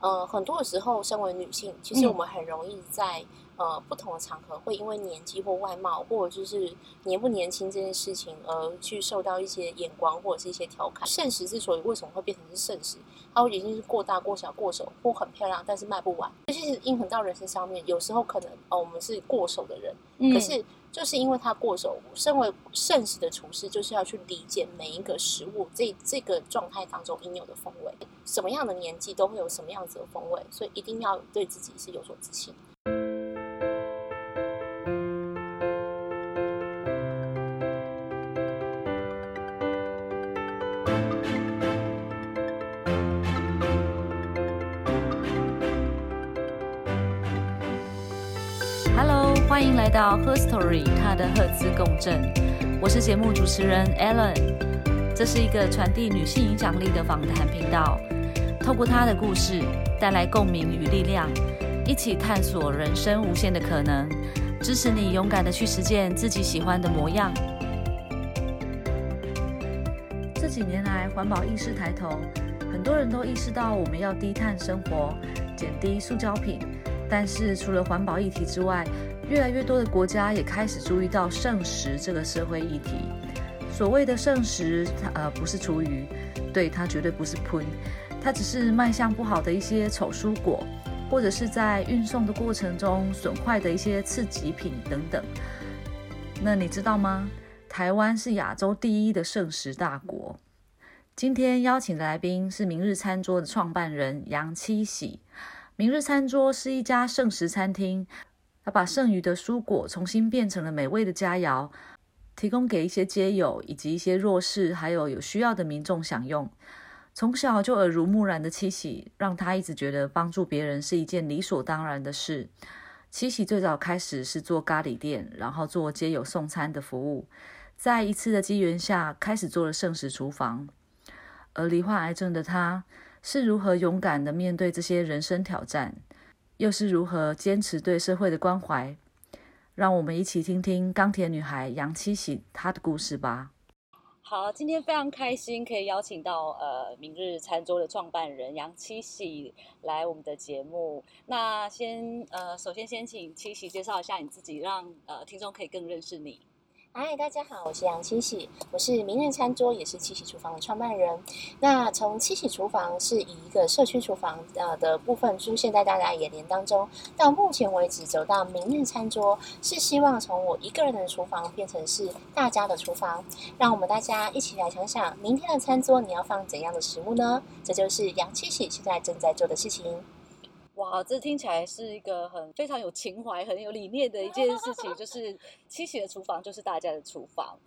呃，很多的时候，身为女性，其实我们很容易在。呃，不同的场合会因为年纪或外貌，或者就是年不年轻这件事情而去受到一些眼光或者是一些调侃。圣石之所以为什么会变成是圣石，它已经是过大、过小、过手，或很漂亮，但是卖不完。这些印痕到人身上面，有时候可能哦，我们是过手的人，可是就是因为他过手，身为圣食的厨师，就是要去理解每一个食物这这个状态当中应有的风味，什么样的年纪都会有什么样子的风味，所以一定要对自己是有所自信。到 Her Story，她的赫兹共振。我是节目主持人 Ellen，这是一个传递女性影响力的访谈频道。透过她的故事，带来共鸣与力量，一起探索人生无限的可能，支持你勇敢的去实践自己喜欢的模样。这几年来，环保意识抬头，很多人都意识到我们要低碳生活，减低塑胶品。但是除了环保议题之外，越来越多的国家也开始注意到圣食这个社会议题。所谓的圣食，它呃，不是厨余，对它绝对不是喷，它只是卖相不好的一些丑蔬果，或者是在运送的过程中损坏的一些次级品等等。那你知道吗？台湾是亚洲第一的圣食大国。今天邀请的来宾是明日餐桌的创办人杨七喜。明日餐桌是一家圣食餐厅。他把剩余的蔬果重新变成了美味的佳肴，提供给一些街友以及一些弱势还有有需要的民众享用。从小就耳濡目染的七喜，让他一直觉得帮助别人是一件理所当然的事。七喜最早开始是做咖喱店，然后做街友送餐的服务，在一次的机缘下，开始做了圣食厨房。而罹患癌症的他，是如何勇敢的面对这些人生挑战？又是如何坚持对社会的关怀？让我们一起听听钢铁女孩杨七喜她的故事吧。好，今天非常开心可以邀请到呃明日餐桌的创办人杨七喜来我们的节目。那先呃，首先先请七喜介绍一下你自己，让呃听众可以更认识你。嗨，大家好，我是杨七喜，我是明日餐桌，也是七喜厨房的创办人。那从七喜厨房是以一个社区厨房呃的部分出现在大家眼帘当中，到目前为止走到明日餐桌，是希望从我一个人的厨房变成是大家的厨房。让我们大家一起来想想，明天的餐桌你要放怎样的食物呢？这就是杨七喜现在正在做的事情。哇，这听起来是一个很非常有情怀、很有理念的一件事情。就是七喜的厨房就是大家的厨房，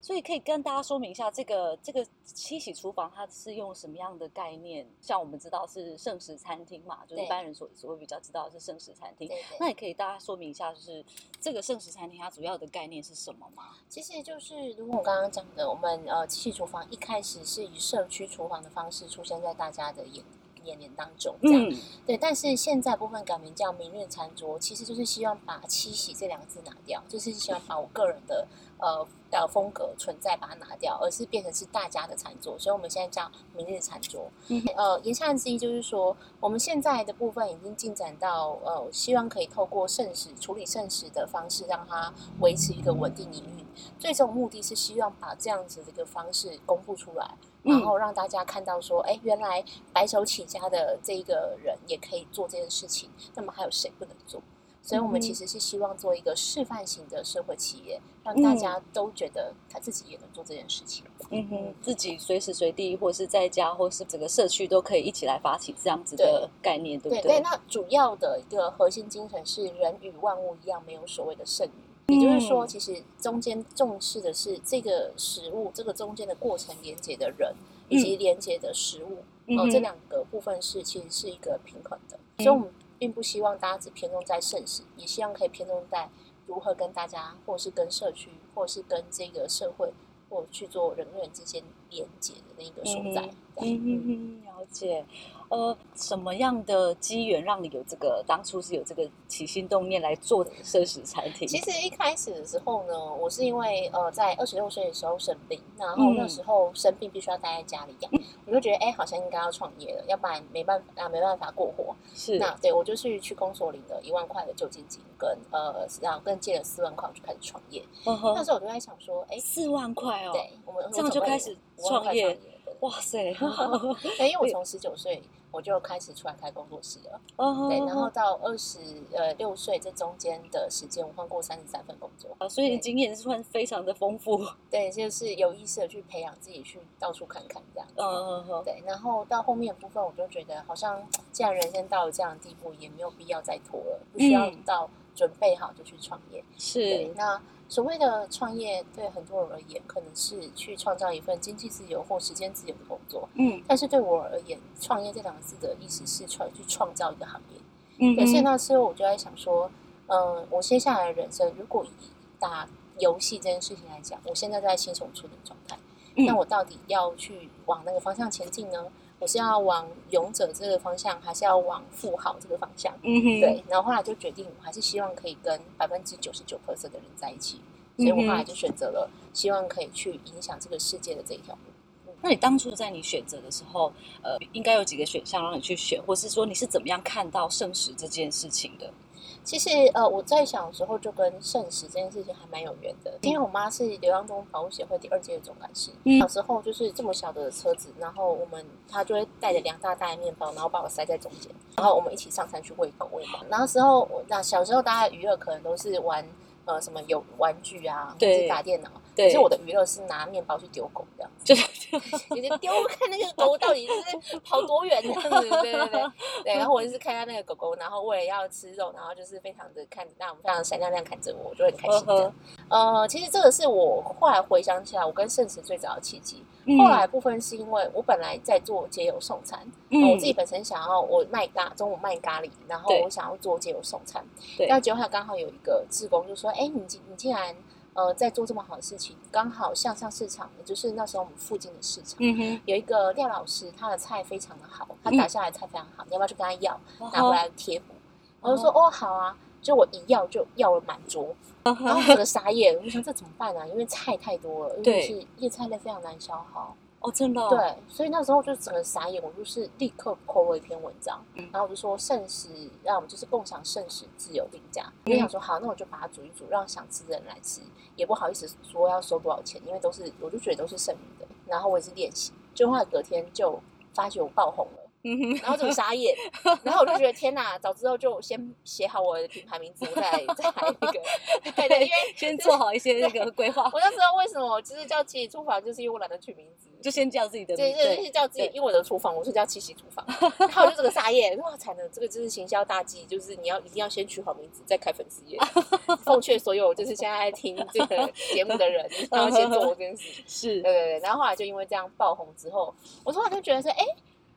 所以可以跟大家说明一下，这个这个七喜厨房它是用什么样的概念？像我们知道是圣食餐厅嘛，就一般人所所会比较知道是圣食餐厅。那也可以大家说明一下，就是这个盛食餐厅它主要的概念是什么吗？其实就是如果我刚刚讲的，我们呃七喜厨房一开始是以社区厨房的方式出现在大家的眼。年年当中，这样对，但是现在部分改名叫明日餐桌，其实就是希望把七喜这两个字拿掉，就是希望把我个人的呃的风格存在把它拿掉，而是变成是大家的餐桌，所以我们现在叫明日餐桌。呃，言下之意就是说，我们现在的部分已经进展到呃，希望可以透过圣食处理圣食的方式，让它维持一个稳定营运。最终目的是希望把这样子的一个方式公布出来。然后让大家看到说，哎，原来白手起家的这个人也可以做这件事情。那么还有谁不能做？所以我们其实是希望做一个示范型的社会企业，让大家都觉得他自己也能做这件事情。嗯哼，自己随时随地，或是在家，或是整个社区都可以一起来发起这样子的概念，对不对？对，那主要的一个核心精神是人与万物一样，没有所谓的剩余。也就是说，其实中间重视的是这个食物，这个中间的过程连接的人，以及连接的食物，哦，这两个部分是其实是一个平衡的。所以，我们并不希望大家只偏重在盛食，也希望可以偏重在如何跟大家，或是跟社区，或是跟这个社会，或去做人与人之间连接的那个所在。嗯嗯嗯，了解。呃，什么样的机缘让你有这个当初是有这个起心动念来做奢食餐厅？其实一开始的时候呢，我是因为呃在二十六岁的时候生病，然后那时候生病必须要待在家里养，我就觉得哎好像应该要创业了，要不然没办法啊没办法过活。是那对我就去去公所领了一万块的救济金，跟呃然后跟借了四万块，我就开始创业。那时候我就在想说，哎，四万块哦，对，我们这样就开始创业。哇塞！对，因为我从十九岁我就开始出来开工作室了，对，然后到二十呃六岁这中间的时间，我换过三十三份工作，啊所以你经验算非常的丰富。对，就是有意识的去培养自己，去到处看看这样。嗯嗯嗯。对，然后到后面部分，我就觉得好像既然人生到了这样的地步，也没有必要再拖了，不需要到准备好就去创业。是。那。所谓的创业，对很多人而言，可能是去创造一份经济自由或时间自由的工作。嗯，但是对我而言，创业这两个字的意思是创去创造一个行业。嗯，所以那时候我就在想说，嗯，我接下来的人生，如果以打游戏这件事情来讲，我现在在新手村的状态，那我到底要去往那个方向前进呢？我是要往勇者这个方向，还是要往富豪这个方向？嗯哼，对。然后后来就决定，我还是希望可以跟百分之九十九 percent 的人在一起，所以我后来就选择了希望可以去影响这个世界的这一条路。那你当初在你选择的时候，呃，应该有几个选项让你去选，或是说你是怎么样看到圣石这件事情的？其实，呃，我在小时候就跟圣食这件事情还蛮有缘的，因为我妈是流浪动物保护协会第二届的总干事。小时候就是这么小的车子，然后我们她就会带着两大袋面包，然后把我塞在中间，然后我们一起上山去喂狗喂猫。那时候，那小时候大家娱乐可能都是玩。呃，什么有玩具啊，或者打电脑。对，其实我的娱乐是拿面包去丢狗，这样子，就是丢看那个狗到底是跑多远这样子，对对对对。然后我就是看到那个狗狗，然后为了要吃肉，然后就是非常的看，那我们非常闪亮亮看着我，我就很开心的。呃，其实这个是我后来回想起来，我跟圣慈最早的契机。后来部分是因为我本来在做街友送餐，嗯我自己本身想要我卖咖，中午卖咖喱，然后我想要做街友送餐。对，那结果他刚好有一个志工就说：“哎，你你竟然呃在做这么好的事情，刚好向上市场，也就是那时候我们附近的市场，有一个廖老师，他的菜非常的好，他打下来菜非常好，你要不要去跟他要，拿回来贴补？”我就说：“哦，好啊。”就我一要就要了满桌，然后整个傻眼，我就想这怎么办啊？因为菜太多了，因为是叶菜类非常难消耗。哦，真的。对，所以那时候就整个傻眼，我就是立刻 po 了一篇文章，然后我就说圣食，让我们就是共享圣食，自由定价。我就想说好，那我就把它煮一煮，让想吃的人来吃，也不好意思说要收多少钱，因为都是我就觉得都是剩余的。然后我也是练习，就后来隔天就发觉我爆红了。然后就傻眼，然后我就觉得天哪，早知道就先写好我的品牌名字，再再那个，对对，因为先做好一些那个规划。我就知道为什么，就是叫七喜厨房，就是因为我懒得取名字，就先叫自己的名字，对对，是叫自己，因为我的厨房我是叫七喜厨房。然后我就这个傻眼，哇，才能这个就是行销大忌，就是你要一定要先取好名字，再开粉丝页。奉劝所有就是现在听这个节目的人，然后先做这件事。是，对对对。然后后来就因为这样爆红之后，我突然就觉得说，哎。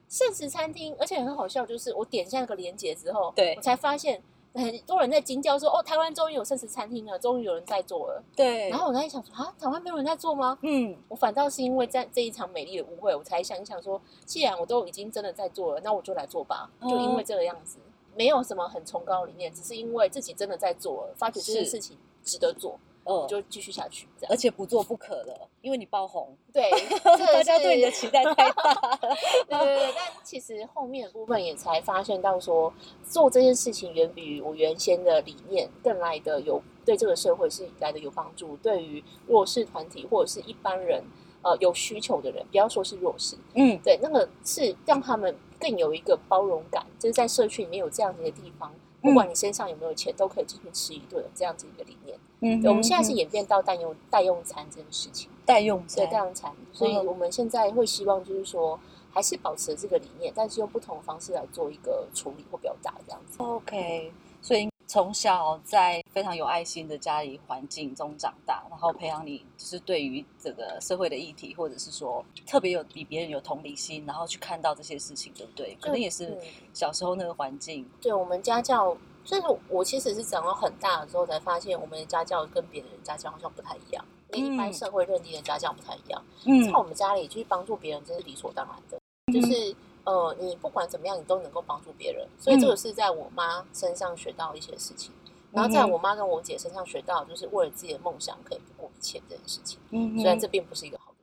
圣食餐厅，而且很好笑，就是我点下那个链接之后，对我才发现很多人在惊叫说：“哦，台湾终于有圣食餐厅了，终于有人在做了。”对。然后我在想说：“啊，台湾没有人在做吗？”嗯，我反倒是因为在这一场美丽的误会，我才想一想说：“既然我都已经真的在做了，那我就来做吧。”就因为这个样子，没有什么很崇高理念，只是因为自己真的在做了，发觉这件事情值得做。哦，就继续下去，这样，而且不做不可了，因为你爆红，对，大家对你的期待太大了。对对对，但其实后面的部分也才发现到说，做这件事情远比我原先的理念更来的有对这个社会是来的有帮助，对于弱势团体或者是一般人呃有需求的人，不要说是弱势，嗯，对，那个是让他们更有一个包容感，就是在社区里面有这样子的地方。不管你身上有没有钱，都可以进去吃一顿，这样子一个理念。嗯，我们现在是演变到代用代用餐这件事情，代用对代用餐，所以我们现在会希望就是说，还是保持这个理念，但是用不同的方式来做一个处理或表达，这样子。OK，所以。从小在非常有爱心的家里环境中长大，然后培养你就是对于这个社会的议题，或者是说特别有比别人有同理心，然后去看到这些事情，对不对？可能也是小时候那个环境。对我们家教，就是我其实是长到很大的时候才发现，我们的家教跟别人的家教好像不太一样，跟一般社会认定的家教不太一样。嗯，在我们家里去帮助别人，这是理所当然的。就是呃，你不管怎么样，你都能够帮助别人。所以这个是在我妈身上学到一些事情，然后在我妈跟我姐身上学到，就是为了自己的梦想可以不顾一切这件事情。嗯虽然这并不是一个好。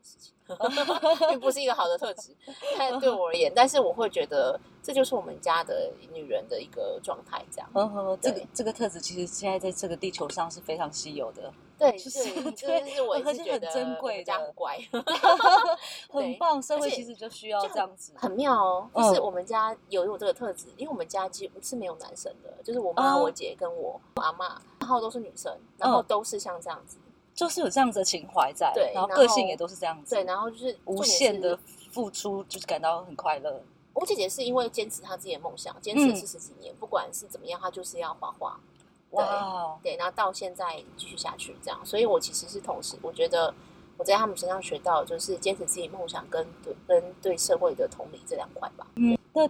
并不是一个好的特质，但对我而言，但是我会觉得这就是我们家的女人的一个状态，这样。嗯哼，这个这个特质其实现在在这个地球上是非常稀有的。对，就是这 是我是很珍贵的，很乖，很棒。社会其实就需要这样子，很妙哦。就是我们家有有这个特质，因为我们家几乎是没有男生的，就是我妈、我姐跟我阿妈，然后都是女生，然后都是像这样子。就是有这样子的情怀在，对，然后个性也都是这样子，对，然后就是无限的付出，就是感到很快乐。我姐姐是因为坚持她自己的梦想，坚持了四十几年，不管是怎么样，她就是要画画，哇，对，然后到现在继续下去这样。所以我其实是同时，我觉得我在他们身上学到就是坚持自己梦想跟对跟对社会的同理这两块吧。嗯，那。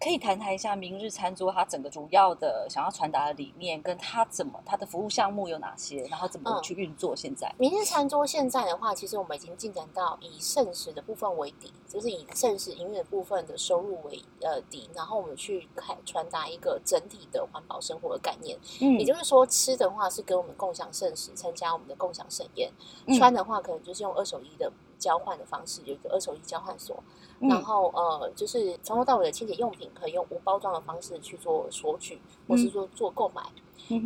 可以谈谈一下明日餐桌它整个主要的想要传达的理念，跟它怎么它的服务项目有哪些，然后怎么去运作？现在明日餐桌现在的话，其实我们已经进展到以盛食的部分为底，就是以盛食营运的部分的收入为呃底，然后我们去开传达一个整体的环保生活的概念。嗯，也就是说，吃的话是跟我们共享盛食，参加我们的共享盛宴；穿的话，可能就是用二手衣的交换的方式，有一个二手衣交换所。然后呃，就是从头到尾的清洁用品可以用无包装的方式去做索取，或是说做购买。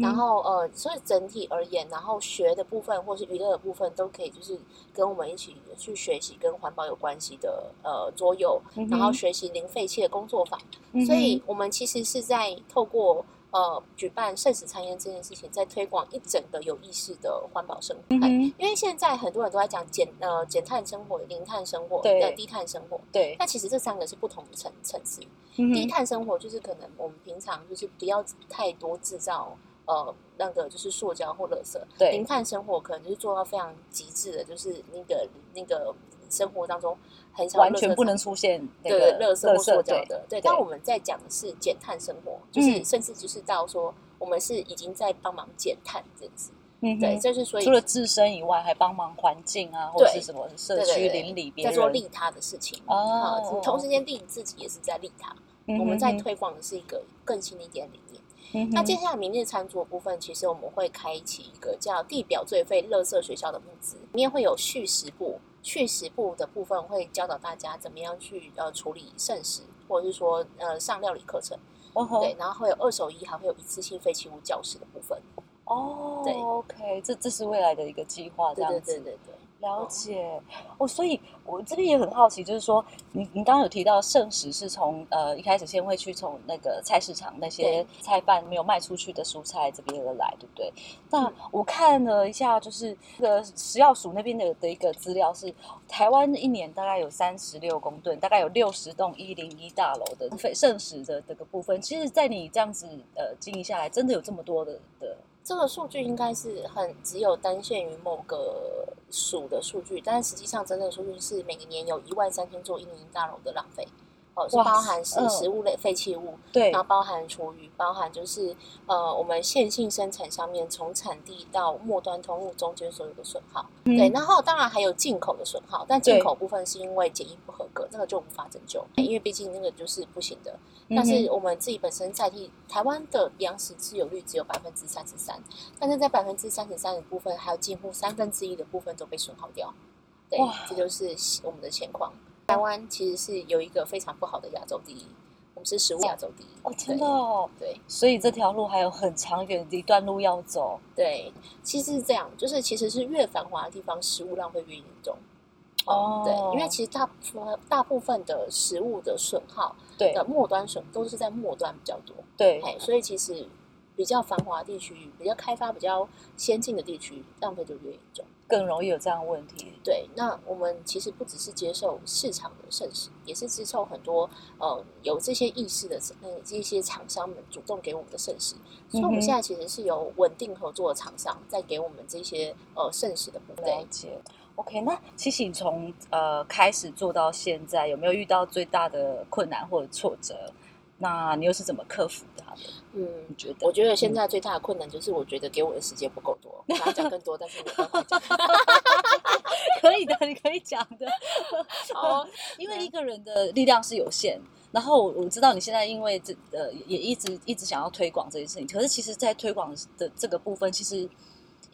然后呃，所以整体而言，然后学的部分或是娱乐的部分都可以，就是跟我们一起去学习跟环保有关系的呃桌游，然后学习零废弃的工作坊。所以我们其实是在透过。呃，举办盛食餐宴这件事情，在推广一整个有意识的环保生活。嗯因为现在很多人都在讲减呃减碳生活、零碳生活、对低碳生活。对。那其实这三个是不同的层层次。低碳生活就是可能我们平常就是不要太多制造呃那个就是塑胶或垃圾。对。零碳生活可能就是做到非常极致的，就是那个那个生活当中。完全不能出现对垃圾或塑胶的，对。但我们在讲的是减碳生活，就是甚至就是到说，我们是已经在帮忙减碳这样子。嗯，对，就是所以除了自身以外，还帮忙环境啊，或者是什么社区邻里别人在做利他的事情。哦，同时间利自己也是在利他。我们在推广的是一个更新的一点理念。那接下来明日餐桌部分，其实我们会开启一个叫地表最废垃圾学校的募资，里面会有续食部。去食部的部分会教导大家怎么样去呃处理剩食，或者是说呃上料理课程，对，然后会有二手衣，还会有一次性废弃物教室的部分。哦，对，OK，这这是未来的一个计划，这样子，对对对对。了解哦，所以我这边也很好奇，就是说，你你刚刚有提到圣食是从呃一开始先会去从那个菜市场那些菜贩没有卖出去的蔬菜这边而来，对不对？那我看了一下，就是那个食药署那边的的一个资料是，台湾一年大概有三十六公吨，大概有六十栋一零一大楼的圣食的这个部分。其实，在你这样子呃经营下来，真的有这么多的的。这个数据应该是很只有单限于某个数的数据，但实际上真正的数据是每年有一万三千座印尼大楼的浪费。哦，是包含食食物类废弃物，对，然后包含厨余，包含就是呃，我们线性生产上面从产地到末端通路中间所有的损耗，对，然后当然还有进口的损耗，但进口部分是因为检疫不合格，那个就无法拯救，因为毕竟那个就是不行的。但是我们自己本身在地台湾的粮食自有率只有百分之三十三，但是在百分之三十三的部分，还有近乎三分之一的部分都被损耗掉，对，这就是我们的情况。台湾其实是有一个非常不好的亚洲第一，我们是食物亚洲第一。哦，真的哦。对，所以这条路还有很长远的一段路要走。对，其实是这样，就是其实是越繁华的地方，食物浪费越严重。哦，对，因为其实大部分大部分的食物的损耗，对的末端损都是在末端比较多。对，所以其实比较繁华地区、比较开发、比较先进的地区，浪费就越严重。更容易有这样的问题。对，那我们其实不只是接受市场的盛世，也是接受很多呃有这些意识的那这些厂商们主动给我们的盛世。所以我们现在其实是有稳定合作的厂商在给我们这些呃盛世的部分。了解。OK，那其实你从呃开始做到现在，有没有遇到最大的困难或者挫折？那你又是怎么克服它的？嗯，你觉得？我觉得现在最大的困难就是，我觉得给我的时间不够多。我想讲更多，但是没办法讲。可以的，你可以讲的。哦，因为一个人的力量是有限。然后我知道你现在因为这呃也一直一直想要推广这件事情，可是其实，在推广的这个部分，其实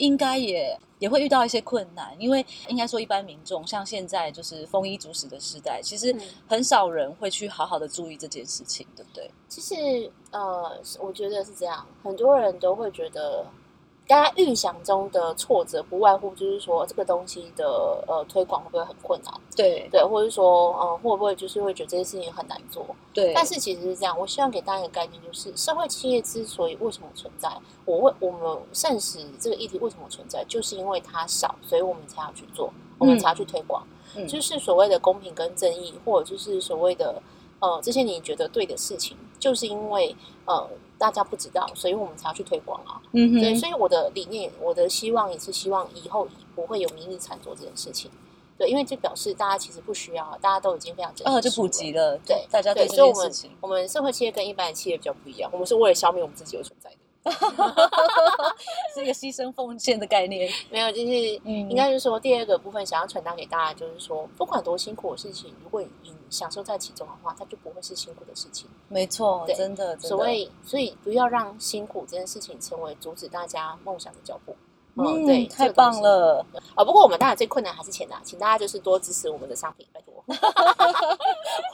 应该也也会遇到一些困难，因为应该说一般民众像现在就是丰衣足食的时代，其实很少人会去好好的注意这件事情，对不对？其实呃，我觉得是这样，很多人都会觉得。大家预想中的挫折，不外乎就是说这个东西的呃推广会不会很困难？对对，或者说呃会不会就是会觉得这件事情很难做？对。但是其实是这样，我希望给大家一个概念，就是社会企业之所以为什么存在，我为我们圣食这个议题为什么存在，就是因为它少，所以我们才要去做，我们才要去推广，嗯就是所谓的公平跟正义，或者就是所谓的呃这些你觉得对的事情，就是因为呃。大家不知道，所以我们才要去推广啊。嗯哼，对，所以我的理念，我的希望也是希望以后不会有明日餐桌这件事情。对，因为这表示大家其实不需要，大家都已经非常哦，就普及了。对，大家对所以我们我们社会企业跟一般的企业比较不一样，我们是为了消灭我们自己而存在的。是一个牺牲奉献的概念，没有，就是应该是说第二个部分想要传达给大家，就是说不管多辛苦的事情，如果你享受在其中的话，它就不会是辛苦的事情。没错，真的，所谓所以不要让辛苦这件事情成为阻止大家梦想的脚步。嗯，对，太棒了啊！不过我们当然最困难还是钱呐，请大家就是多支持我们的商品，拜托。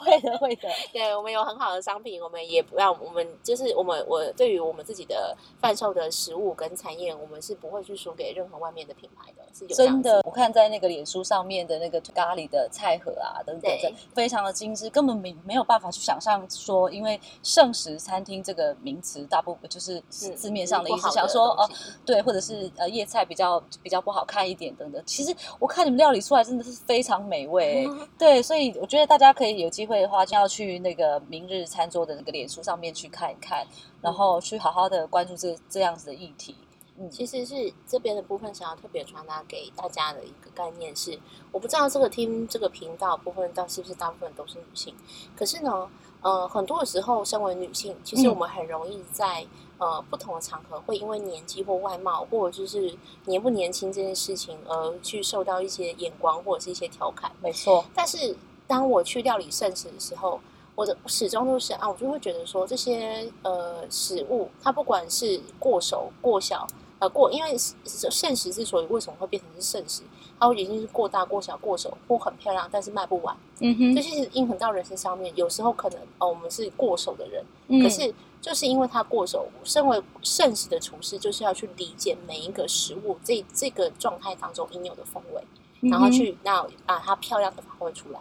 会的，会的。对我们有很好的商品，我们也不要，我们就是我们，我对于我们自己的贩售的食物跟产业，我们是不会去输给任何外面的品牌的。是有真的，我看在那个脸书上面的那个咖喱的菜盒啊等等，非常的精致，根本没没有办法去想象说，因为圣食餐厅这个名词，大部分就是字面上的意思，想说哦，对，或者是呃叶菜比较比较不好看一点等等。其实我看你们料理出来真的是非常美味，对，所以我觉得大家可以有机会的话，就要去那个明日餐桌的那个脸书上面去看一看，然后去好好的关注这这样子的议题。嗯，其实是这边的部分想要特别传达给大家的一个概念是，我不知道这个听这个频道部分到是不是大部分都是女性，可是呢，呃，很多的时候，身为女性，其实我们很容易在呃不同的场合，会因为年纪或外貌，或者就是年不年轻这件事情，而去受到一些眼光或者是一些调侃。没错。但是当我去料理盛食的时候，我的始终都是啊，我就会觉得说，这些呃食物，它不管是过熟过小。呃，过，因为圣食之所以为什么会变成是圣食，它会已经是过大、过小、过手或很漂亮，但是卖不完。嗯哼，这是印痕到人身上面。有时候可能哦，我们是过手的人，可是就是因为它过手，身为圣食的厨师，就是要去理解每一个食物这这个状态当中应有的风味，然后去那把它漂亮的发挥出来。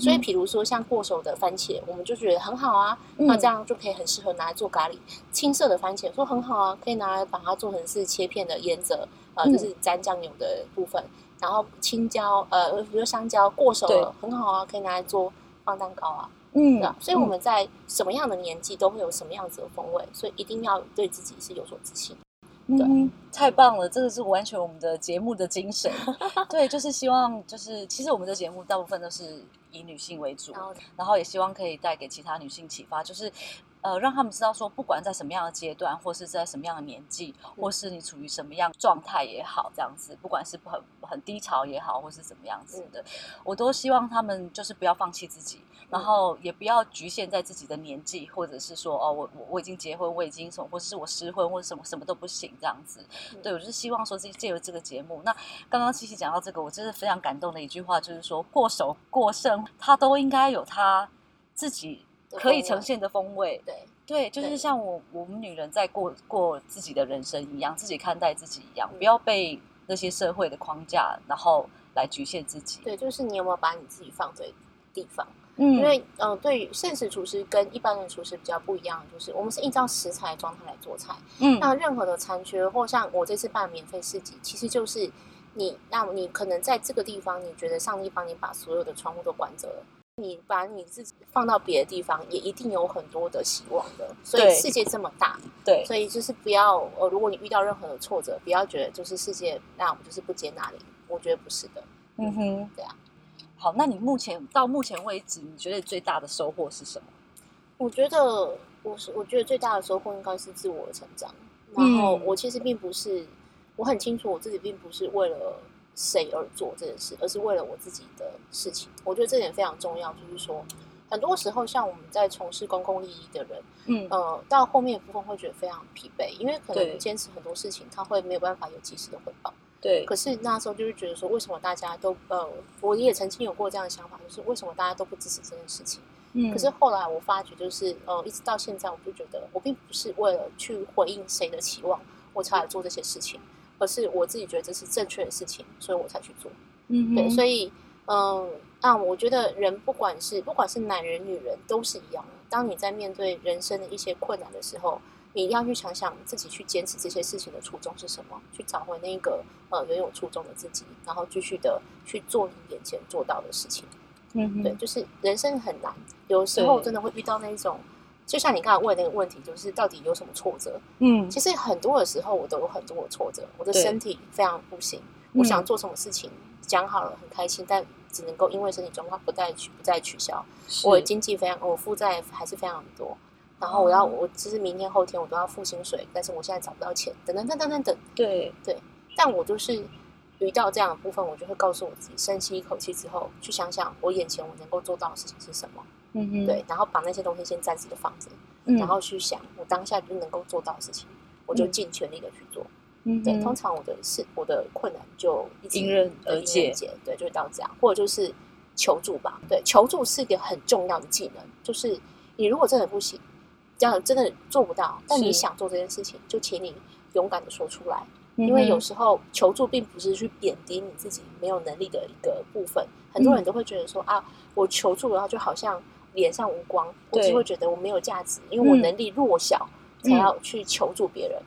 所以，比如说像过手的番茄，我们就觉得很好啊，那这样就可以很适合拿来做咖喱。青色的番茄说很好啊，可以拿来把它做成是切片的腌着，呃，就是沾酱油的部分。然后青椒，呃，比如香蕉过手了，很好啊，可以拿来做放蛋糕啊。嗯，所以我们在什么样的年纪都会有什么样子的风味，所以一定要对自己是有所自信。嗯，太棒了，这个是完全我们的节目的精神。对，就是希望，就是其实我们的节目大部分都是以女性为主，然后也希望可以带给其他女性启发，就是。呃，让他们知道说，不管在什么样的阶段，或是在什么样的年纪，或是你处于什么样状态也好，这样子，不管是很很低潮也好，或是怎么样子的，我都希望他们就是不要放弃自己，然后也不要局限在自己的年纪，或者是说哦，我我我已经结婚，我已经什么，或者是我失婚，或者什么什么都不行这样子。对我就是希望说，这借由这个节目，那刚刚七七讲到这个，我真的非常感动的一句话，就是说过手过剩，他都应该有他自己。可以呈现的风味，对对，就是像我我们女人在过过自己的人生一样，自己看待自己一样，不要被那些社会的框架，然后来局限自己。对，就是你有没有把你自己放在地方？嗯，因为嗯，对于现实厨师跟一般的厨师比较不一样，就是我们是依照食材状态来做菜。嗯，那任何的残缺或像我这次办免费市集，其实就是你，那你可能在这个地方，你觉得上帝帮你把所有的窗户都关着了。你把你自己放到别的地方，也一定有很多的希望的。所以世界这么大，对，所以就是不要呃，如果你遇到任何的挫折，不要觉得就是世界那我们就是不接纳你。我觉得不是的。嗯哼，对啊。好，那你目前到目前为止，你觉得最大的收获是什么？我觉得我是我觉得最大的收获应该是自我的成长。然后我其实并不是，我很清楚我自己并不是为了。谁而做这件事，而是为了我自己的事情。我觉得这点非常重要，就是说，很多时候像我们在从事公共利益的人，嗯呃，到后面部分会觉得非常疲惫，因为可能坚持很多事情，他会没有办法有及时的回报。对。可是那时候就是觉得说，为什么大家都呃，我也曾经有过这样的想法，就是为什么大家都不支持这件事情？嗯。可是后来我发觉，就是呃，一直到现在，我就觉得我并不是为了去回应谁的期望，我才来做这些事情。而是我自己觉得这是正确的事情，所以我才去做。嗯，对，所以，嗯，啊，我觉得人不管是不管是男人女人都是一样的。当你在面对人生的一些困难的时候，你一定要去想想自己去坚持这些事情的初衷是什么，去找回那个呃原有初衷的自己，然后继续的去做你眼前做到的事情。嗯，对，就是人生很难，有时候真的会遇到那种。就像你刚才问那个问题，就是到底有什么挫折？嗯，其实很多的时候我都有很多的挫折，我的身体非常不行，我想做什么事情讲好了很开心，但只能够因为身体状况不再取不再取消。我的经济非常，我负债还是非常多，然后我要我其实明天后天我都要付薪水，但是我现在找不到钱，等等等等等等。对对，但我就是遇到这样的部分，我就会告诉我自己，深吸一口气之后，去想想我眼前我能够做到的事情是什么。嗯对，然后把那些东西先暂时的放着，然后去想我当下就能够做到的事情，我就尽全力的去做。嗯，对，通常我的事，我的困难就迎刃而解。对，就到这样，或者就是求助吧。对，求助是一个很重要的技能，就是你如果真的不行，这样真的做不到，但你想做这件事情，就请你勇敢的说出来。因为有时候求助并不是去贬低你自己没有能力的一个部分，很多人都会觉得说啊，我求助的话就好像。脸上无光，我就会觉得我没有价值，因为我能力弱小，才要去求助别人。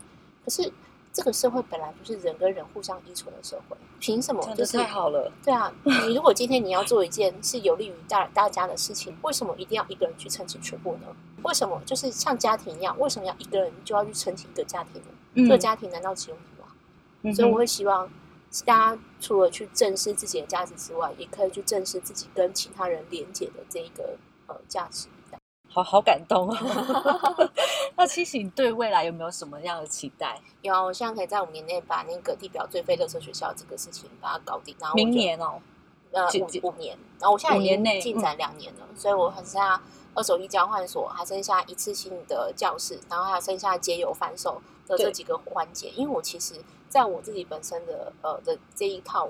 可是这个社会本来就是人跟人互相依存的社会，凭什么？就是太好了。对啊，你如果今天你要做一件是有利于大大家的事情，为什么一定要一个人去撑起全部呢？为什么就是像家庭一样，为什么要一个人就要去撑起一个家庭呢？这个家庭难道只有你吗？所以我会希望大家除了去正视自己的价值之外，也可以去正视自己跟其他人连接的这一个。呃，价值，好好感动啊！那七喜对未来有没有什么样的期待？有啊，我希望可以在五年内把那个地表最废乐色学校这个事情把它搞定。然后明年哦，呃，五五年，然后我现在已经进展两年了，所以我剩下二手衣交换所，还剩下一次性的教室，然后还有剩下接油贩售的这几个环节。因为我其实在我自己本身的呃的这一套。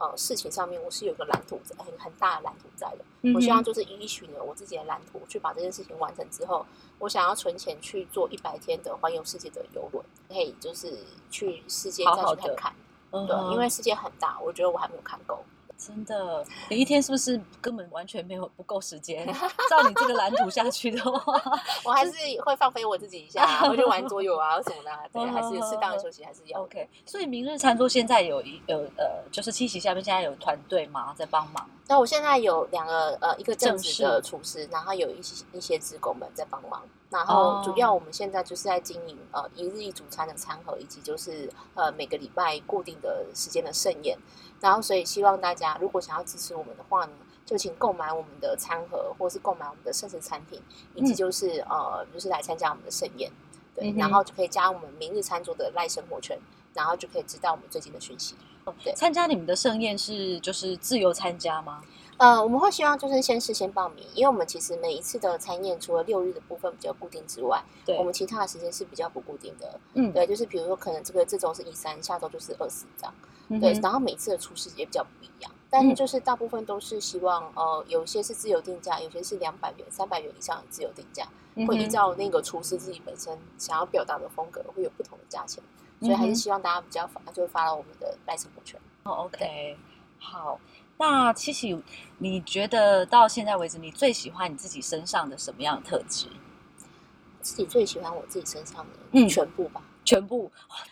呃，事情上面我是有个蓝图在，很很大的蓝图在的。我希望就是依循了我自己的蓝图去把这件事情完成之后，我想要存钱去做一百天的环游世界的游轮，可以就是去世界再去看看。对，因为世界很大，我觉得我还没有看够。真的，你一天是不是根本完全没有不够时间？照你这个蓝图下去的话，我还是会放飞我自己一下，我就玩桌游啊什么的，对，还是适当的休息还是要。OK，所以明日餐桌现在有一有呃，就是七喜下面现在有团队吗？在帮忙？那我现在有两个呃，一个正式的厨师，然后有一些一些职工们在帮忙。然后主要我们现在就是在经营呃一日一主餐的餐盒，以及就是呃每个礼拜固定的时间的盛宴。然后，所以希望大家如果想要支持我们的话呢，就请购买我们的餐盒，或是购买我们的剩食产品，以及就是呃，就是来参加我们的盛宴，对，然后就可以加我们明日餐桌的赖生活圈，然后就可以知道我们最近的讯息。对，参加你们的盛宴是就是自由参加吗？呃，我们会希望就是先事先报名，因为我们其实每一次的餐宴，除了六日的部分比较固定之外，对，我们其他的时间是比较不固定的。嗯，对，就是比如说可能这个这周是一三，下周就是二四这样。对，然后每次的厨师也比较不一样，但是就是大部分都是希望，呃，有一些是自由定价，有些是两百元、三百元以上的自由定价，会依照那个厨师自己本身想要表达的风格，会有不同的价钱，所以还是希望大家比较发，就发到我们的赖生活圈。哦，OK，好，那七喜，你觉得到现在为止，你最喜欢你自己身上的什么样的特质？自己最喜欢我自己身上的，嗯，全部吧。全部，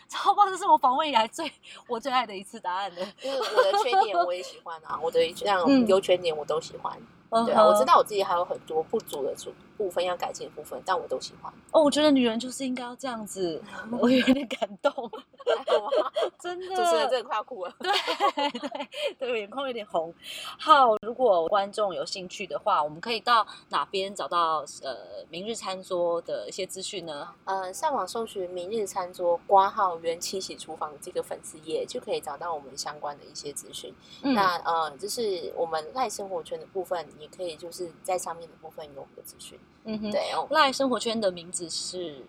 超棒！这是我访问以来最我最爱的一次答案的。因为我的缺点我也喜欢啊，我的 这样优缺点我都喜欢。对啊，我知道我自己还有很多不足的处部分要改进的部分，但我都喜欢。哦，我觉得女人就是应该要这样子，我有点感动，真的，主持人真的快要哭了。对 对对，眼眶有点红。好，如果观众有兴趣的话，我们可以到哪边找到呃明日餐桌的一些资讯呢？呃，上网搜寻“明日餐桌”挂号元七喜厨房这个粉丝页，就可以找到我们相关的一些资讯。那呃，就是我们赖生活圈的部分，也可以就是在上面的部分有我们的资讯。嗯哼，对，赖生活圈的名字是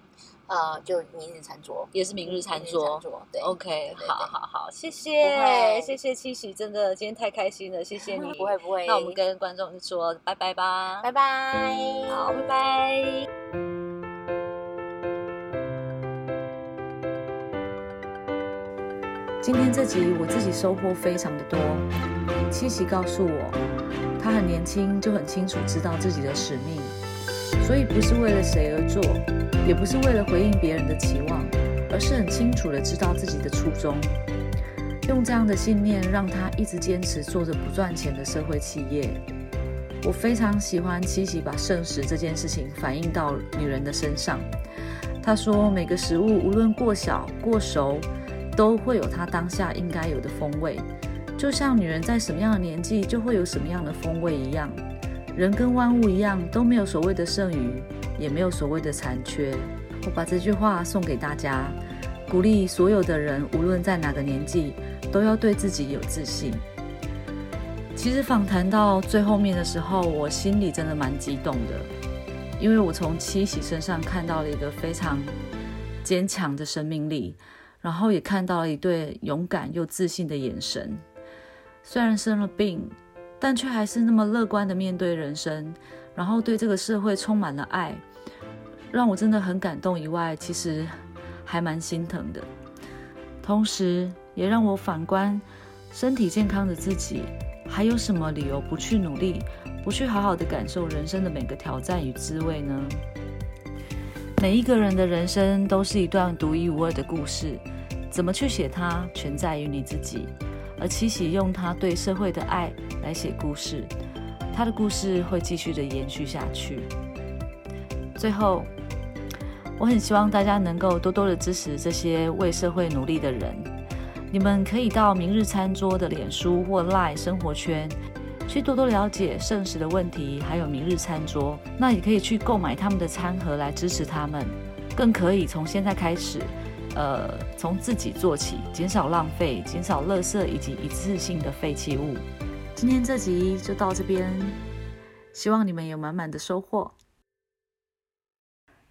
呃，就明日餐桌，也是明日餐桌。对，OK，好好好，谢谢，谢谢七喜，真的今天太开心了，谢谢你。不会不会，那我们跟观众说拜拜吧，拜拜，好，拜拜。今天这集我自己收获非常的多。七喜告诉我，他很年轻就很清楚知道自己的使命，所以不是为了谁而做，也不是为了回应别人的期望，而是很清楚的知道自己的初衷。用这样的信念，让他一直坚持做着不赚钱的社会企业。我非常喜欢七喜把圣食这件事情反映到女人的身上。他说，每个食物无论过小过熟。都会有它当下应该有的风味，就像女人在什么样的年纪就会有什么样的风味一样，人跟万物一样都没有所谓的剩余，也没有所谓的残缺。我把这句话送给大家，鼓励所有的人，无论在哪个年纪，都要对自己有自信。其实访谈到最后面的时候，我心里真的蛮激动的，因为我从七喜身上看到了一个非常坚强的生命力。然后也看到了一对勇敢又自信的眼神，虽然生了病，但却还是那么乐观的面对人生，然后对这个社会充满了爱，让我真的很感动。以外，其实还蛮心疼的，同时也让我反观身体健康的自己，还有什么理由不去努力，不去好好的感受人生的每个挑战与滋味呢？每一个人的人生都是一段独一无二的故事，怎么去写它，全在于你自己。而七喜用他对社会的爱来写故事，他的故事会继续的延续下去。最后，我很希望大家能够多多的支持这些为社会努力的人。你们可以到明日餐桌的脸书或 Line 生活圈。去多多了解圣食的问题，还有明日餐桌，那也可以去购买他们的餐盒来支持他们，更可以从现在开始，呃，从自己做起，减少浪费，减少垃圾以及一次性的废弃物。今天这集就到这边，希望你们有满满的收获。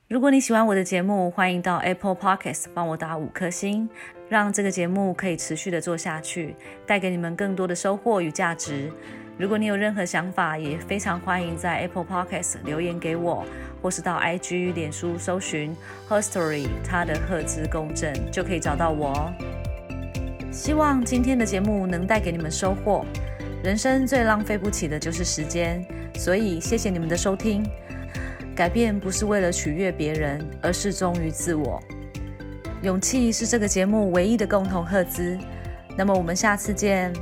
如果你喜欢我的节目，欢迎到 Apple Podcast 帮我打五颗星，让这个节目可以持续的做下去，带给你们更多的收获与价值。如果你有任何想法，也非常欢迎在 Apple Podcast 留言给我，或是到 IG、脸书搜寻 Herstory，它的赫兹共振就可以找到我哦。希望今天的节目能带给你们收获。人生最浪费不起的就是时间，所以谢谢你们的收听。改变不是为了取悦别人，而是忠于自我。勇气是这个节目唯一的共同赫兹。那么我们下次见。